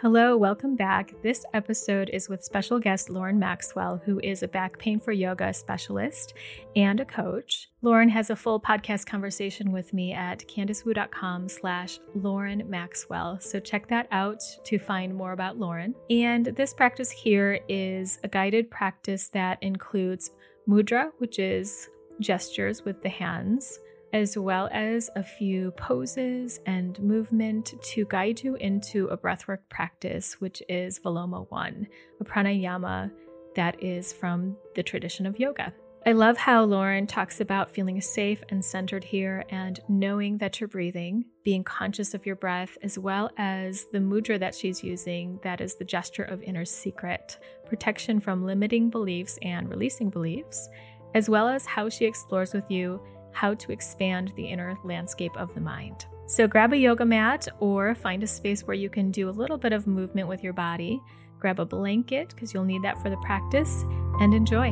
Hello, welcome back. This episode is with special guest Lauren Maxwell, who is a back pain for yoga specialist and a coach. Lauren has a full podcast conversation with me at candicewu.com slash Lauren Maxwell. So check that out to find more about Lauren. And this practice here is a guided practice that includes mudra, which is gestures with the hands, as well as a few poses and movement to guide you into a breathwork practice, which is Viloma 1, a pranayama that is from the tradition of yoga. I love how Lauren talks about feeling safe and centered here and knowing that you're breathing, being conscious of your breath, as well as the mudra that she's using that is the gesture of inner secret, protection from limiting beliefs and releasing beliefs, as well as how she explores with you how to expand the inner landscape of the mind. So grab a yoga mat or find a space where you can do a little bit of movement with your body. Grab a blanket because you'll need that for the practice and enjoy.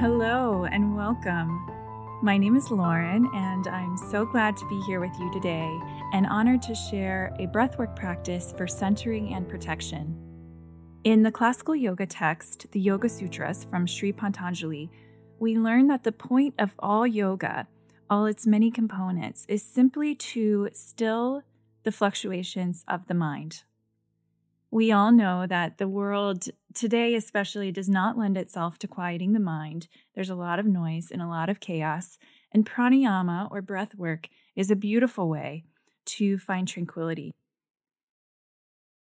Hello and welcome. My name is Lauren, and I'm so glad to be here with you today and honored to share a breathwork practice for centering and protection. In the classical yoga text, the Yoga Sutras from Sri Patanjali, we learn that the point of all yoga, all its many components, is simply to still the fluctuations of the mind. We all know that the world today, especially, does not lend itself to quieting the mind. There's a lot of noise and a lot of chaos, and pranayama or breath work is a beautiful way to find tranquility.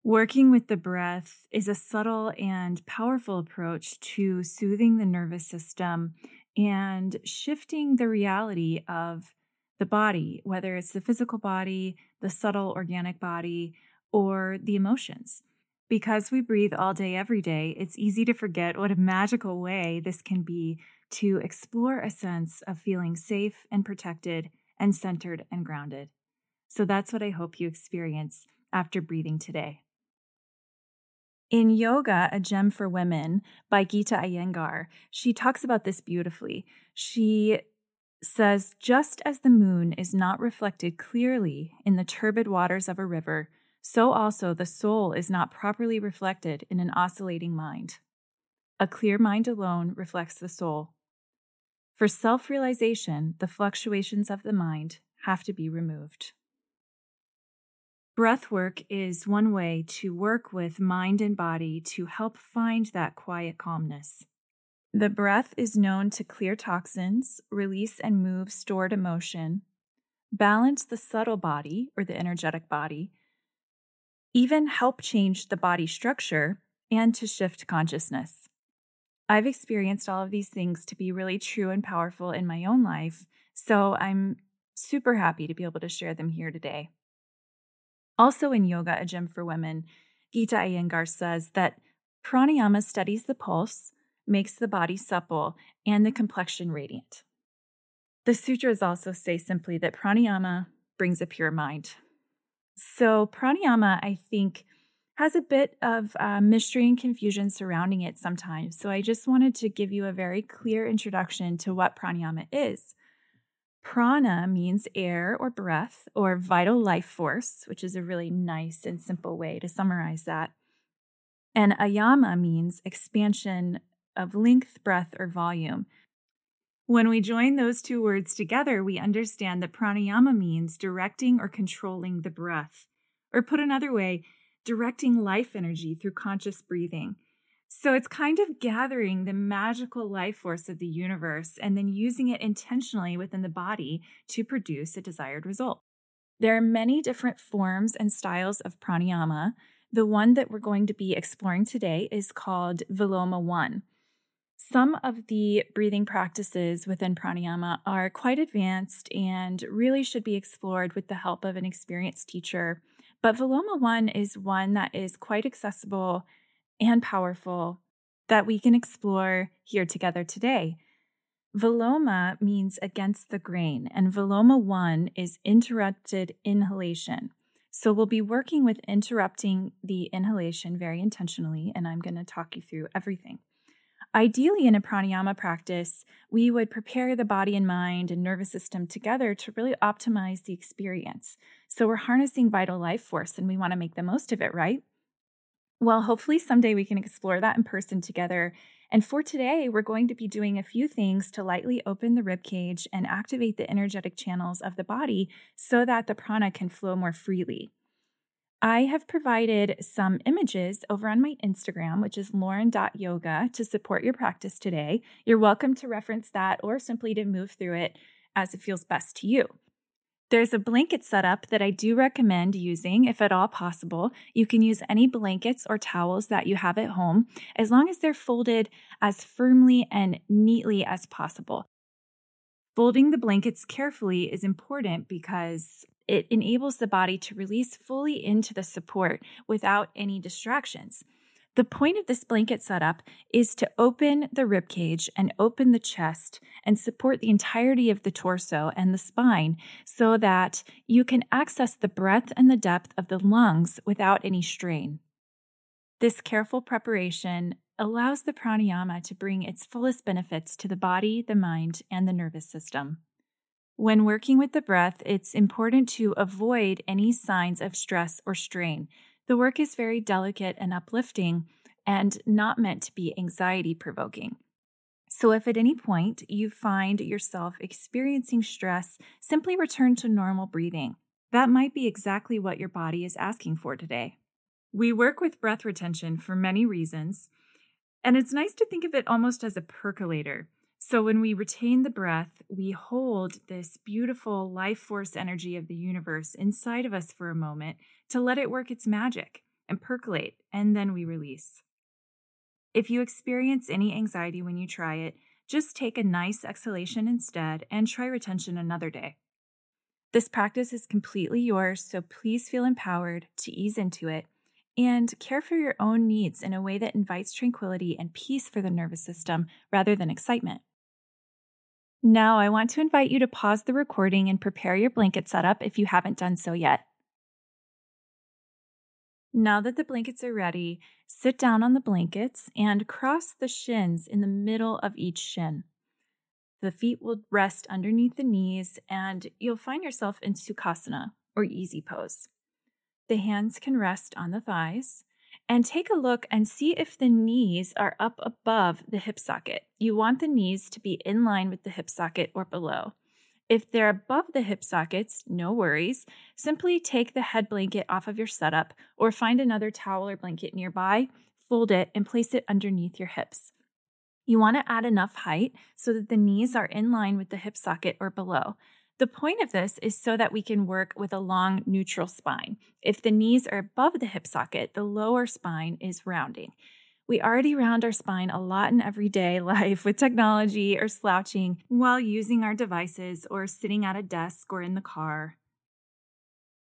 Working with the breath is a subtle and powerful approach to soothing the nervous system and shifting the reality of the body, whether it's the physical body, the subtle organic body, or the emotions. Because we breathe all day, every day, it's easy to forget what a magical way this can be to explore a sense of feeling safe and protected and centered and grounded. So that's what I hope you experience after breathing today. In Yoga, A Gem for Women by Gita Iyengar, she talks about this beautifully. She says, just as the moon is not reflected clearly in the turbid waters of a river, so also the soul is not properly reflected in an oscillating mind. A clear mind alone reflects the soul. For self realization, the fluctuations of the mind have to be removed. Breath work is one way to work with mind and body to help find that quiet calmness. The breath is known to clear toxins, release and move stored emotion, balance the subtle body or the energetic body, even help change the body structure, and to shift consciousness. I've experienced all of these things to be really true and powerful in my own life, so I'm super happy to be able to share them here today. Also in Yoga, a Gem for Women, Gita Iyengar says that pranayama studies the pulse, makes the body supple, and the complexion radiant. The sutras also say simply that pranayama brings a pure mind. So, pranayama, I think, has a bit of uh, mystery and confusion surrounding it sometimes. So, I just wanted to give you a very clear introduction to what pranayama is. Prana means air or breath or vital life force, which is a really nice and simple way to summarize that. And ayama means expansion of length, breadth, or volume. When we join those two words together, we understand that pranayama means directing or controlling the breath. Or put another way, directing life energy through conscious breathing. So it's kind of gathering the magical life force of the universe and then using it intentionally within the body to produce a desired result. There are many different forms and styles of pranayama. The one that we're going to be exploring today is called Viloma 1. Some of the breathing practices within pranayama are quite advanced and really should be explored with the help of an experienced teacher. But Viloma 1 is one that is quite accessible and powerful that we can explore here together today. Viloma means against the grain, and Viloma 1 is interrupted inhalation. So we'll be working with interrupting the inhalation very intentionally, and I'm going to talk you through everything. Ideally, in a pranayama practice, we would prepare the body and mind and nervous system together to really optimize the experience. So we're harnessing vital life force and we want to make the most of it, right? Well, hopefully someday we can explore that in person together. And for today, we're going to be doing a few things to lightly open the rib cage and activate the energetic channels of the body so that the prana can flow more freely. I have provided some images over on my Instagram, which is lauren.yoga, to support your practice today. You're welcome to reference that or simply to move through it as it feels best to you. There's a blanket setup that I do recommend using if at all possible. You can use any blankets or towels that you have at home as long as they're folded as firmly and neatly as possible. Folding the blankets carefully is important because it enables the body to release fully into the support without any distractions. The point of this blanket setup is to open the rib cage and open the chest and support the entirety of the torso and the spine so that you can access the breadth and the depth of the lungs without any strain. This careful preparation allows the pranayama to bring its fullest benefits to the body, the mind, and the nervous system. When working with the breath, it's important to avoid any signs of stress or strain. The work is very delicate and uplifting and not meant to be anxiety provoking. So, if at any point you find yourself experiencing stress, simply return to normal breathing. That might be exactly what your body is asking for today. We work with breath retention for many reasons, and it's nice to think of it almost as a percolator. So, when we retain the breath, we hold this beautiful life force energy of the universe inside of us for a moment to let it work its magic and percolate, and then we release. If you experience any anxiety when you try it, just take a nice exhalation instead and try retention another day. This practice is completely yours, so please feel empowered to ease into it and care for your own needs in a way that invites tranquility and peace for the nervous system rather than excitement. Now, I want to invite you to pause the recording and prepare your blanket setup if you haven't done so yet. Now that the blankets are ready, sit down on the blankets and cross the shins in the middle of each shin. The feet will rest underneath the knees, and you'll find yourself in Sukhasana or easy pose. The hands can rest on the thighs, and take a look and see if the knees are up above the hip socket. You want the knees to be in line with the hip socket or below. If they're above the hip sockets, no worries. Simply take the head blanket off of your setup or find another towel or blanket nearby, fold it, and place it underneath your hips. You want to add enough height so that the knees are in line with the hip socket or below. The point of this is so that we can work with a long neutral spine. If the knees are above the hip socket, the lower spine is rounding. We already round our spine a lot in everyday life with technology or slouching while using our devices or sitting at a desk or in the car.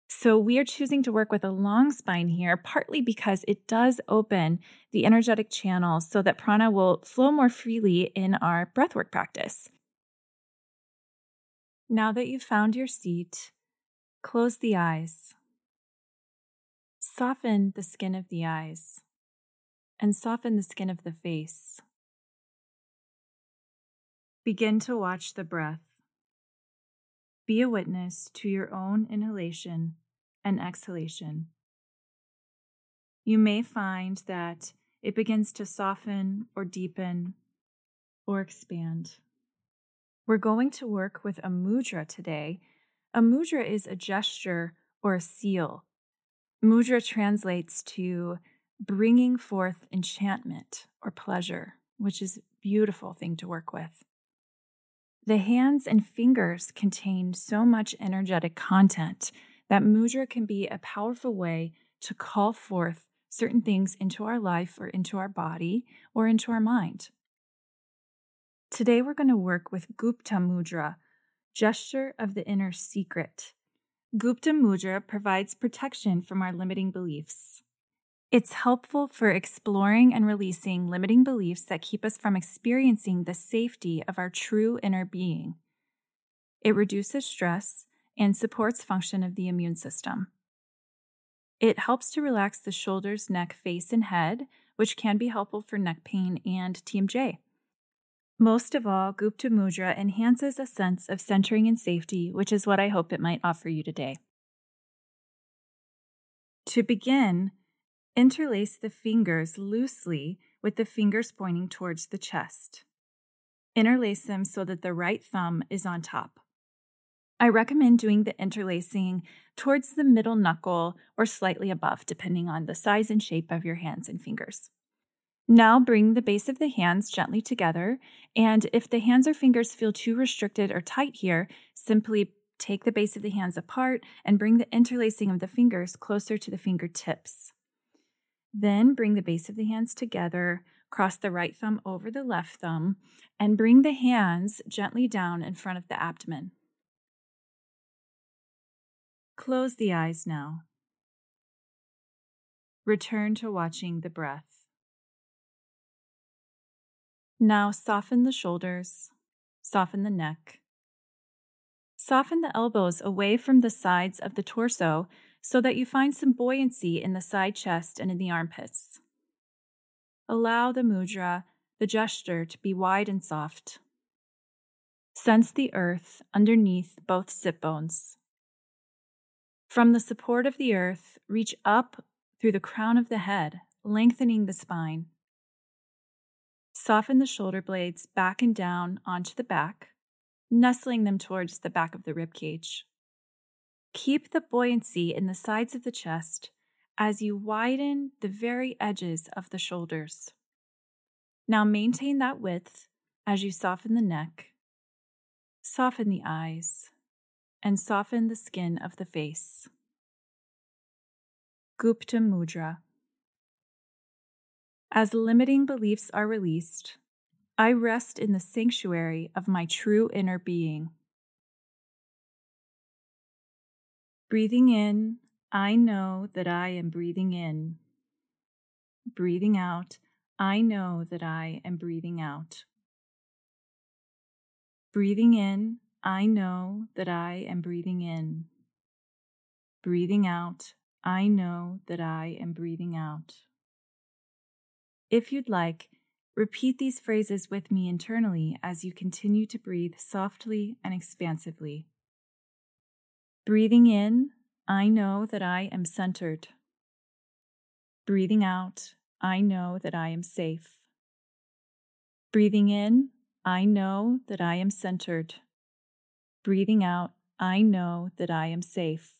So, we are choosing to work with a long spine here, partly because it does open the energetic channels so that prana will flow more freely in our breathwork practice. Now that you've found your seat, close the eyes. Soften the skin of the eyes and soften the skin of the face. Begin to watch the breath. Be a witness to your own inhalation and exhalation. You may find that it begins to soften or deepen or expand. We're going to work with a mudra today. A mudra is a gesture or a seal. Mudra translates to bringing forth enchantment or pleasure, which is a beautiful thing to work with. The hands and fingers contain so much energetic content that mudra can be a powerful way to call forth certain things into our life or into our body or into our mind. Today we're going to work with Gupta Mudra, gesture of the inner secret. Gupta Mudra provides protection from our limiting beliefs. It's helpful for exploring and releasing limiting beliefs that keep us from experiencing the safety of our true inner being. It reduces stress and supports function of the immune system. It helps to relax the shoulders, neck, face, and head which can be helpful for neck pain and TMJ. Most of all, Gupta Mudra enhances a sense of centering and safety, which is what I hope it might offer you today. To begin, interlace the fingers loosely with the fingers pointing towards the chest. Interlace them so that the right thumb is on top. I recommend doing the interlacing towards the middle knuckle or slightly above, depending on the size and shape of your hands and fingers. Now bring the base of the hands gently together, and if the hands or fingers feel too restricted or tight here, simply take the base of the hands apart and bring the interlacing of the fingers closer to the fingertips. Then bring the base of the hands together, cross the right thumb over the left thumb, and bring the hands gently down in front of the abdomen. Close the eyes now. Return to watching the breath. Now soften the shoulders, soften the neck. Soften the elbows away from the sides of the torso so that you find some buoyancy in the side chest and in the armpits. Allow the mudra, the gesture, to be wide and soft. Sense the earth underneath both sit bones. From the support of the earth, reach up through the crown of the head, lengthening the spine. Soften the shoulder blades back and down onto the back, nestling them towards the back of the rib cage. Keep the buoyancy in the sides of the chest as you widen the very edges of the shoulders. Now maintain that width as you soften the neck, soften the eyes, and soften the skin of the face. Gupta Mudra. As limiting beliefs are released, I rest in the sanctuary of my true inner being. Breathing in, I know that I am breathing in. Breathing out, I know that I am breathing out. Breathing in, I know that I am breathing in. Breathing out, I know that I am breathing out. If you'd like, repeat these phrases with me internally as you continue to breathe softly and expansively. Breathing in, I know that I am centered. Breathing out, I know that I am safe. Breathing in, I know that I am centered. Breathing out, I know that I am safe.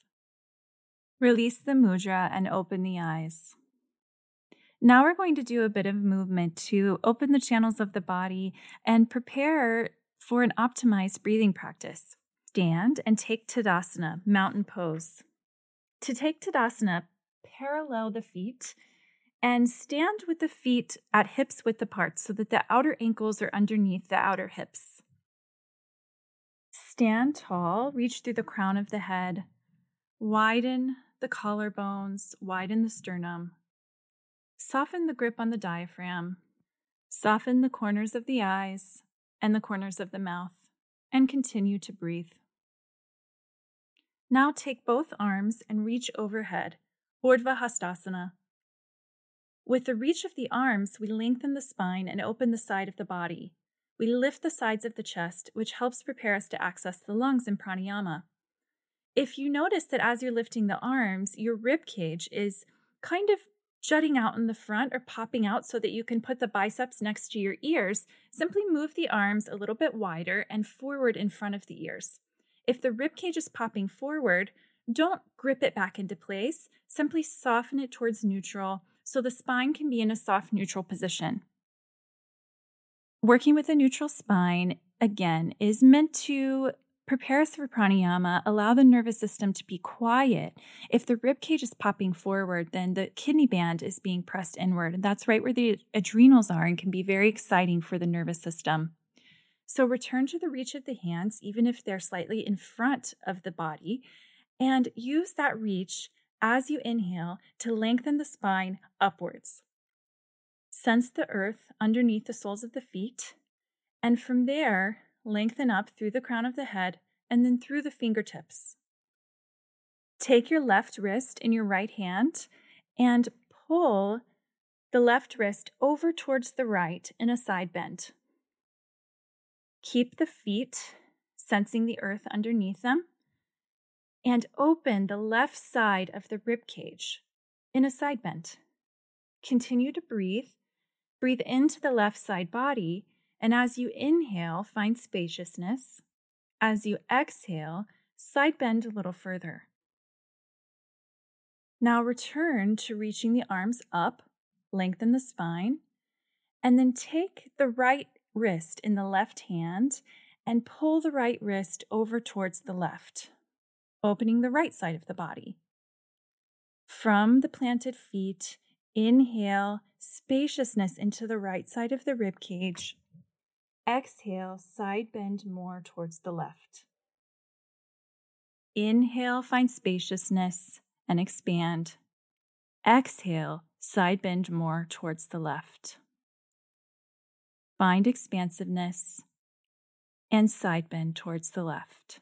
Release the mudra and open the eyes. Now we're going to do a bit of movement to open the channels of the body and prepare for an optimized breathing practice. Stand and take Tadasana, mountain pose. To take Tadasana, parallel the feet and stand with the feet at hips width apart so that the outer ankles are underneath the outer hips. Stand tall, reach through the crown of the head, widen the collarbones, widen the sternum, soften the grip on the diaphragm, soften the corners of the eyes and the corners of the mouth, and continue to breathe. Now take both arms and reach overhead, Urdhva Hastasana. With the reach of the arms, we lengthen the spine and open the side of the body. We lift the sides of the chest, which helps prepare us to access the lungs in pranayama. If you notice that as you're lifting the arms, your rib cage is kind of jutting out in the front or popping out so that you can put the biceps next to your ears, simply move the arms a little bit wider and forward in front of the ears. If the rib cage is popping forward, don't grip it back into place, simply soften it towards neutral so the spine can be in a soft neutral position. Working with a neutral spine, again, is meant to prepare us for pranayama, allow the nervous system to be quiet. If the rib cage is popping forward, then the kidney band is being pressed inward. And that's right where the adrenals are and can be very exciting for the nervous system. So return to the reach of the hands, even if they're slightly in front of the body, and use that reach as you inhale to lengthen the spine upwards. Sense the earth underneath the soles of the feet, and from there, lengthen up through the crown of the head and then through the fingertips. Take your left wrist in your right hand and pull the left wrist over towards the right in a side bend. Keep the feet sensing the earth underneath them and open the left side of the rib cage in a side bend. Continue to breathe. Breathe into the left side body, and as you inhale, find spaciousness. As you exhale, side bend a little further. Now return to reaching the arms up, lengthen the spine, and then take the right wrist in the left hand and pull the right wrist over towards the left, opening the right side of the body. From the planted feet, inhale spaciousness into the right side of the rib cage. Exhale, side bend more towards the left. Inhale, find spaciousness and expand. Exhale, side bend more towards the left. Find expansiveness and side bend towards the left.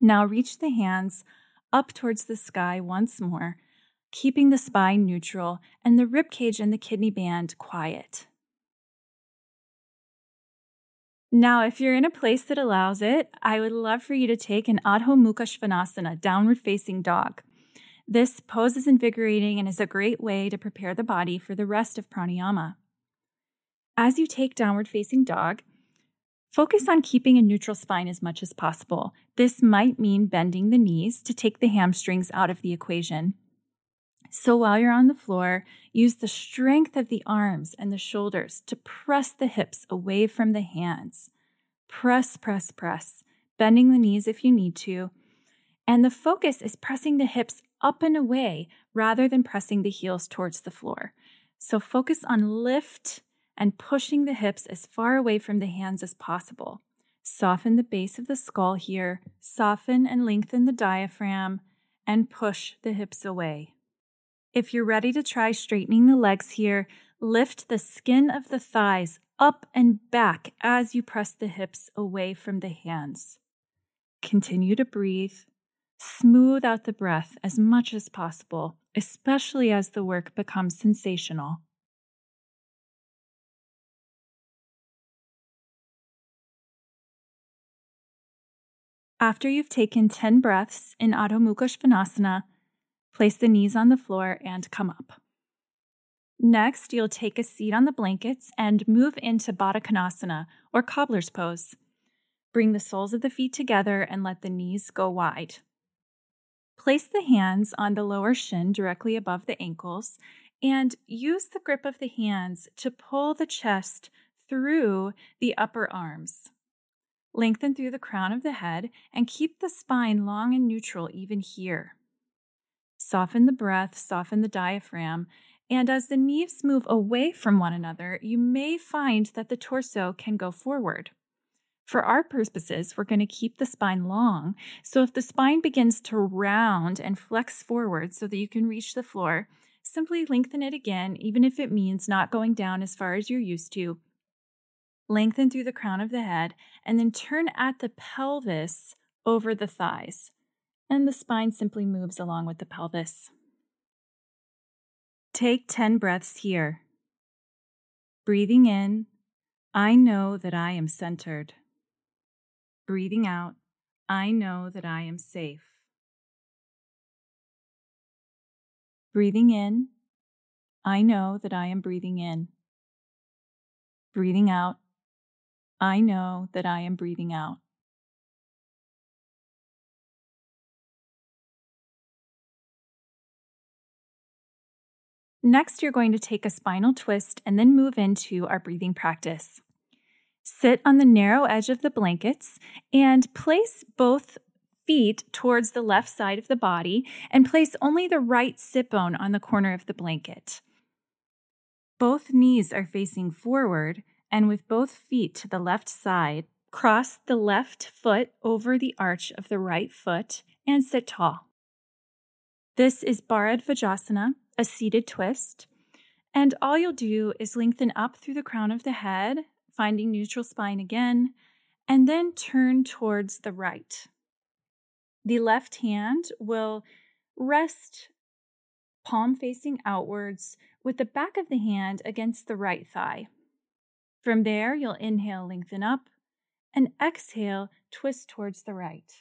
Now reach the hands up towards the sky once more, keeping the spine neutral and the rib cage and the kidney band quiet. Now, if you're in a place that allows it, I would love for you to take an Adho Mukha Svanasana, downward facing dog. This pose is invigorating and is a great way to prepare the body for the rest of pranayama. As you take downward facing dog, focus on keeping a neutral spine as much as possible. This might mean bending the knees to take the hamstrings out of the equation. So while you're on the floor, use the strength of the arms and the shoulders to press the hips away from the hands. Press, press, press, bending the knees if you need to. And the focus is pressing the hips up and away rather than pressing the heels towards the floor. So focus on lift and pushing the hips as far away from the hands as possible. Soften the base of the skull here, soften and lengthen the diaphragm, and push the hips away. If you're ready to try straightening the legs here, lift the skin of the thighs up and back as you press the hips away from the hands. Continue to breathe. Smooth out the breath as much as possible, especially as the work becomes sensational. After you've taken 10 breaths in Adho Mukha Svanasana, Place the knees on the floor and come up. Next, you'll take a seat on the blankets and move into Baddha Konasana or cobbler's pose. Bring the soles of the feet together and let the knees go wide. Place the hands on the lower shin directly above the ankles and use the grip of the hands to pull the chest through the upper arms. Lengthen through the crown of the head and keep the spine long and neutral even here. Soften the breath, soften the diaphragm. And as the knees move away from one another, you may find that the torso can go forward. For our purposes, we're going to keep the spine long. So if the spine begins to round and flex forward so that you can reach the floor, simply lengthen it again, even if it means not going down as far as you're used to. Lengthen through the crown of the head and then turn at the pelvis over the thighs and the spine simply moves along with the pelvis. Take 10 breaths here. Breathing in, I know that I am centered. Breathing out, I know that I am safe. Breathing in, I know that I am breathing in. Breathing out, I know that I am breathing out. Next, you're going to take a spinal twist and then move into our breathing practice. Sit on the narrow edge of the blankets and place both feet towards the left side of the body and place only the right sit bone on the corner of the blanket. Both knees are facing forward, and with both feet to the left side, cross the left foot over the arch of the right foot and sit tall. This is Bharadvajasana, a seated twist. And all you'll do is lengthen up through the crown of the head, finding neutral spine again, and then turn towards the right. The left hand will rest palm facing outwards, with the back of the hand against the right thigh. From there, you'll inhale, lengthen up, and exhale, twist towards the right.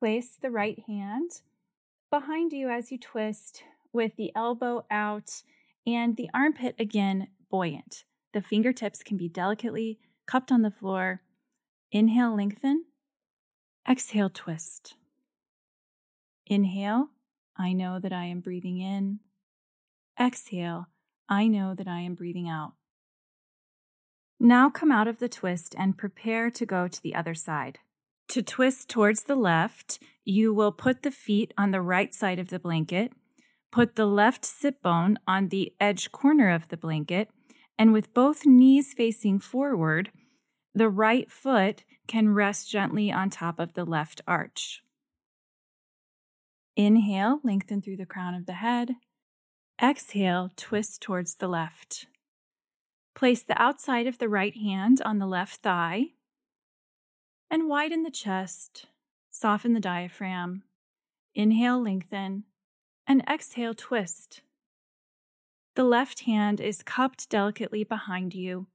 Place the right hand behind you as you twist with the elbow out and the armpit again buoyant. The fingertips can be delicately cupped on the floor. Inhale, lengthen. Exhale, twist. Inhale, I know that I am breathing in. Exhale, I know that I am breathing out. Now come out of the twist and prepare to go to the other side. To twist towards the left, you will put the feet on the right side of the blanket, put the left sit bone on the edge corner of the blanket, and with both knees facing forward, the right foot can rest gently on top of the left arch. Inhale, lengthen through the crown of the head. Exhale, twist towards the left. Place the outside of the right hand on the left thigh and widen the chest. Soften the diaphragm. Inhale, lengthen, and exhale, twist. The left hand is cupped delicately behind you,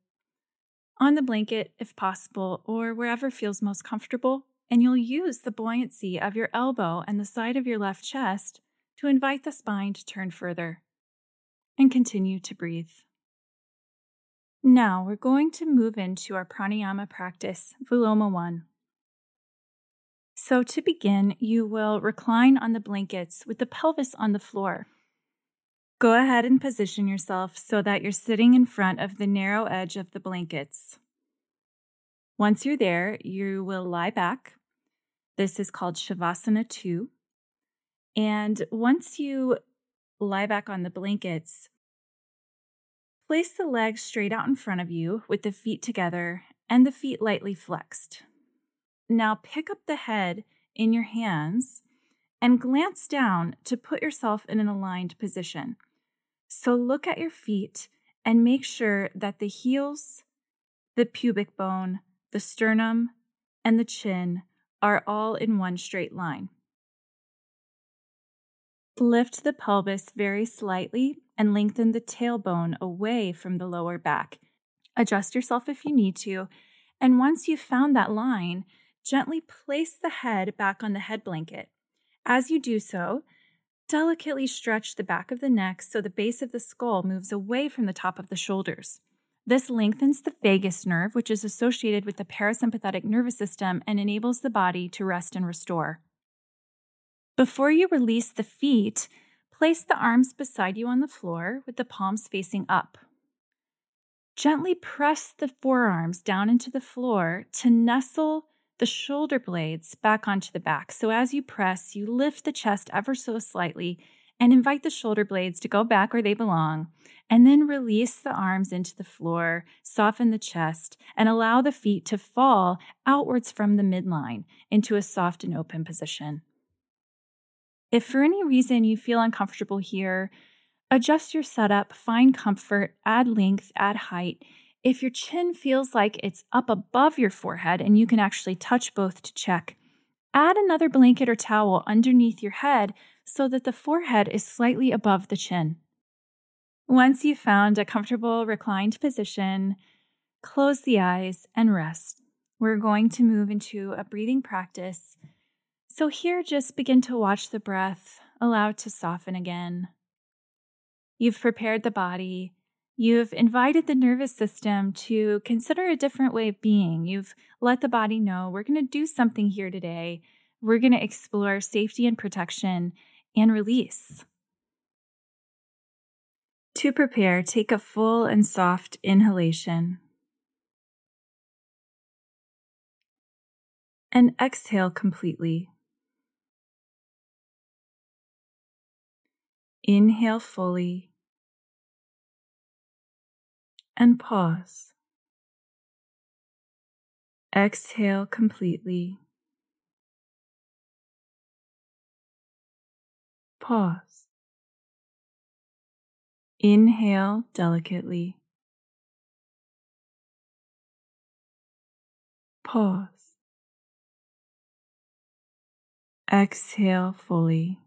on the blanket if possible, or wherever feels most comfortable, and you'll use the buoyancy of your elbow and the side of your left chest to invite the spine to turn further. And continue to breathe. Now we're going to move into our pranayama practice, Viloma 1. So, to begin, you will recline on the blankets with the pelvis on the floor. Go ahead and position yourself so that you're sitting in front of the narrow edge of the blankets. Once you're there, you will lie back. This is called Shavasana 2. And once you lie back on the blankets, place the legs straight out in front of you with the feet together and the feet lightly flexed. Now pick up the head in your hands and glance down to put yourself in an aligned position. So look at your feet and make sure that the heels, the pubic bone, the sternum, and the chin are all in one straight line. Lift the pelvis very slightly and lengthen the tailbone away from the lower back. Adjust yourself if you need to. And once you've found that line, gently place the head back on the head blanket. As you do so, delicately stretch the back of the neck so the base of the skull moves away from the top of the shoulders. This lengthens the vagus nerve, which is associated with the parasympathetic nervous system and enables the body to rest and restore. Before you release the feet, place the arms beside you on the floor with the palms facing up. Gently press the forearms down into the floor to nestle the shoulder blades back onto the back. So as you press, you lift the chest ever so slightly and invite the shoulder blades to go back where they belong. And then release the arms into the floor, soften the chest, and allow the feet to fall outwards from the midline into a soft and open position. If for any reason you feel uncomfortable here, adjust your setup, find comfort, add length, add height, if your chin feels like it's up above your forehead and you can actually touch both to check, add another blanket or towel underneath your head so that the forehead is slightly above the chin. Once you've found a comfortable reclined position, close the eyes and rest. We're going to move into a breathing practice. So, here, just begin to watch the breath, allow it to soften again. You've prepared the body You've invited the nervous system to consider a different way of being. You've let the body know we're going to do something here today. We're going to explore safety and protection and release. To prepare, take a full and soft inhalation. And exhale completely. Inhale fully and pause. Exhale completely. Pause. Inhale delicately. Pause. Exhale fully.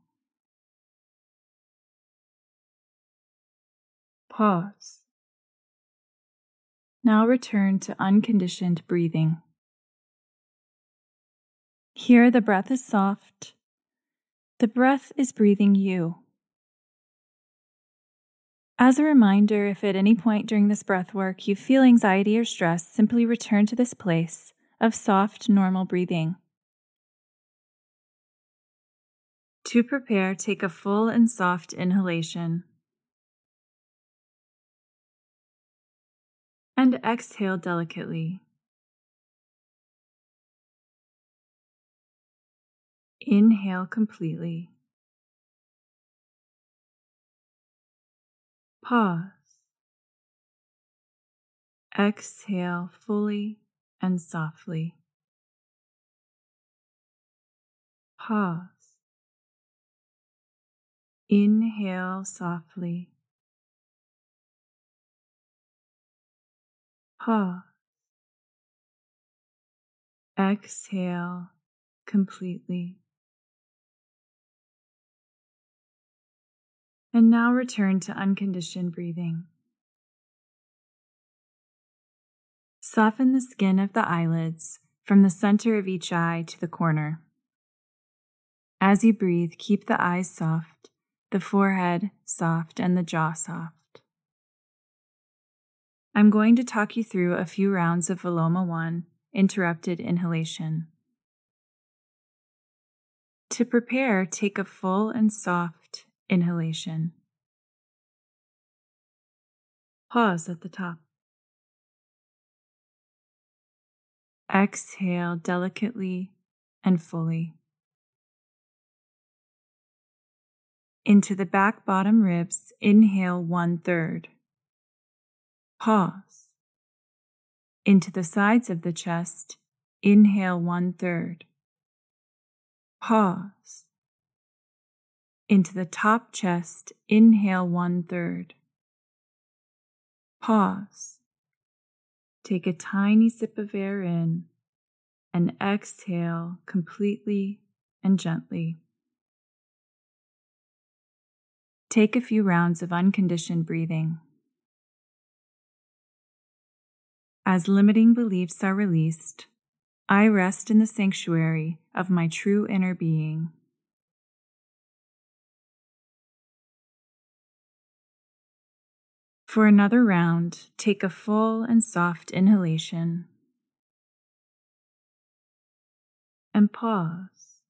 Pause. Now return to unconditioned breathing. Here, the breath is soft. The breath is breathing you. As a reminder, if at any point during this breath work you feel anxiety or stress, simply return to this place of soft, normal breathing. To prepare, take a full and soft inhalation. And exhale delicately. Inhale completely. Pause. Exhale fully and softly. Pause. Inhale softly. Pause. Exhale completely. And now return to unconditioned breathing. Soften the skin of the eyelids from the center of each eye to the corner. As you breathe, keep the eyes soft, the forehead soft, and the jaw soft. I'm going to talk you through a few rounds of Viloma 1 interrupted inhalation. To prepare, take a full and soft inhalation. Pause at the top. Exhale delicately and fully. Into the back bottom ribs, inhale one third. Pause. Into the sides of the chest, inhale one third. Pause into the top chest, inhale one third. Pause. Take a tiny sip of air in and exhale completely and gently. Take a few rounds of unconditioned breathing. As limiting beliefs are released, I rest in the sanctuary of my true inner being. For another round, take a full and soft inhalation and pause.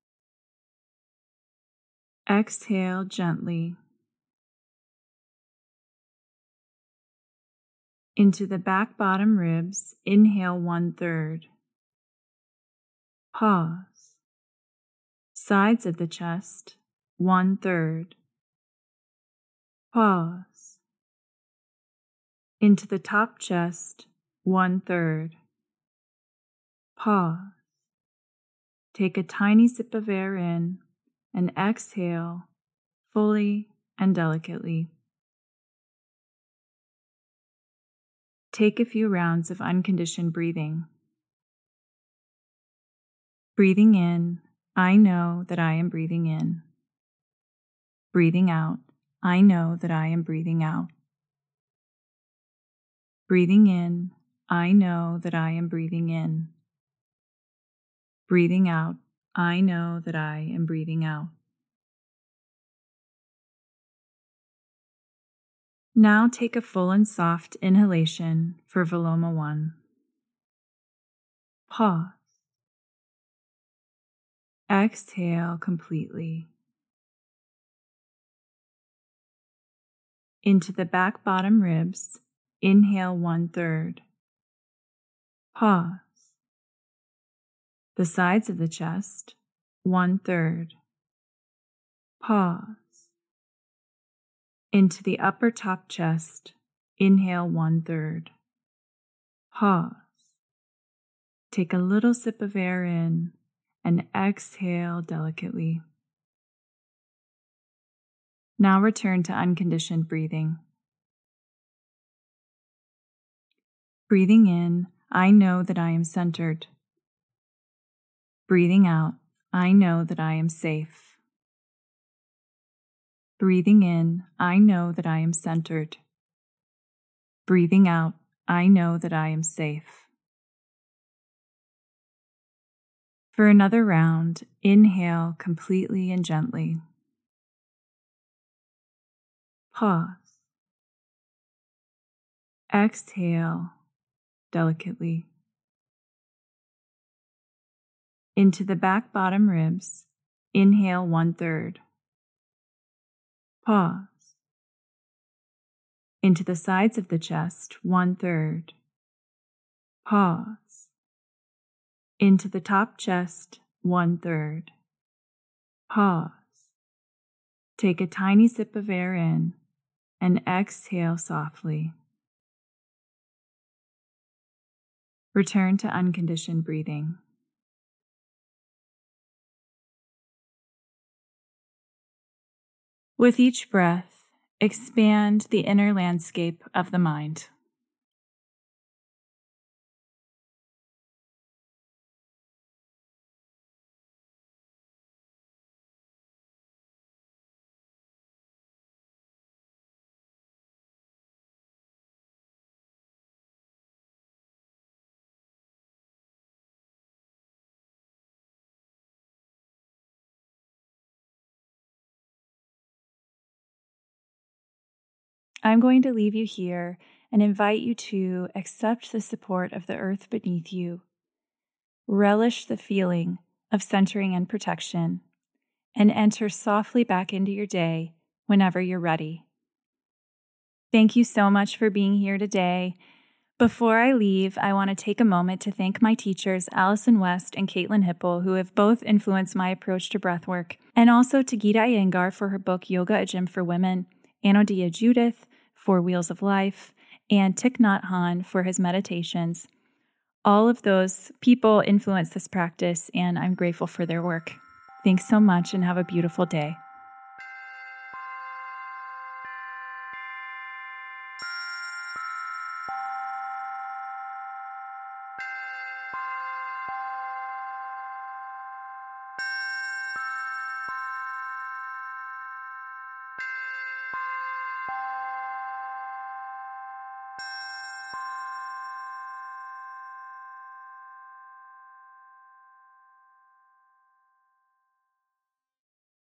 Exhale gently into the back bottom ribs. Inhale one third. Pause. Sides of the chest, one third. Pause into the top chest, one third. Pause. Take a tiny sip of air in and exhale fully and delicately. Take a few rounds of unconditioned breathing. Breathing in, I know that I am breathing in. Breathing out, I know that I am breathing out. Breathing in, I know that I am breathing in. Breathing out, I know that I am breathing out. Now take a full and soft inhalation for Viloma 1. Pause. Exhale completely. Into the back bottom ribs Inhale one third. Pause. The sides of the chest, one third. Pause. Into the upper top chest, inhale one third. Pause. Take a little sip of air in and exhale delicately. Now return to unconditioned breathing. Breathing in, I know that I am centered. Breathing out, I know that I am safe. Breathing in, I know that I am centered. Breathing out, I know that I am safe. For another round, inhale completely and gently. Pause. Exhale delicately. Into the back bottom ribs, inhale one third. Pause. Into the sides of the chest, one third. Pause. Into the top chest, one third. Pause. Take a tiny sip of air in and exhale softly. Return to unconditioned breathing. With each breath, expand the inner landscape of the mind. I'm going to leave you here and invite you to accept the support of the earth beneath you. Relish the feeling of centering and protection, and enter softly back into your day whenever you're ready. Thank you so much for being here today. Before I leave, I want to take a moment to thank my teachers, Allison West and Caitlin Hipple, who have both influenced my approach to breathwork, and also to Geeta Iyengar for her book Yoga, a Gem for Women, Anodea Judith, for Wheels of Life, and Thich Nhat Hanh for his meditations. All of those people influence this practice, and I'm grateful for their work. Thanks so much, and have a beautiful day.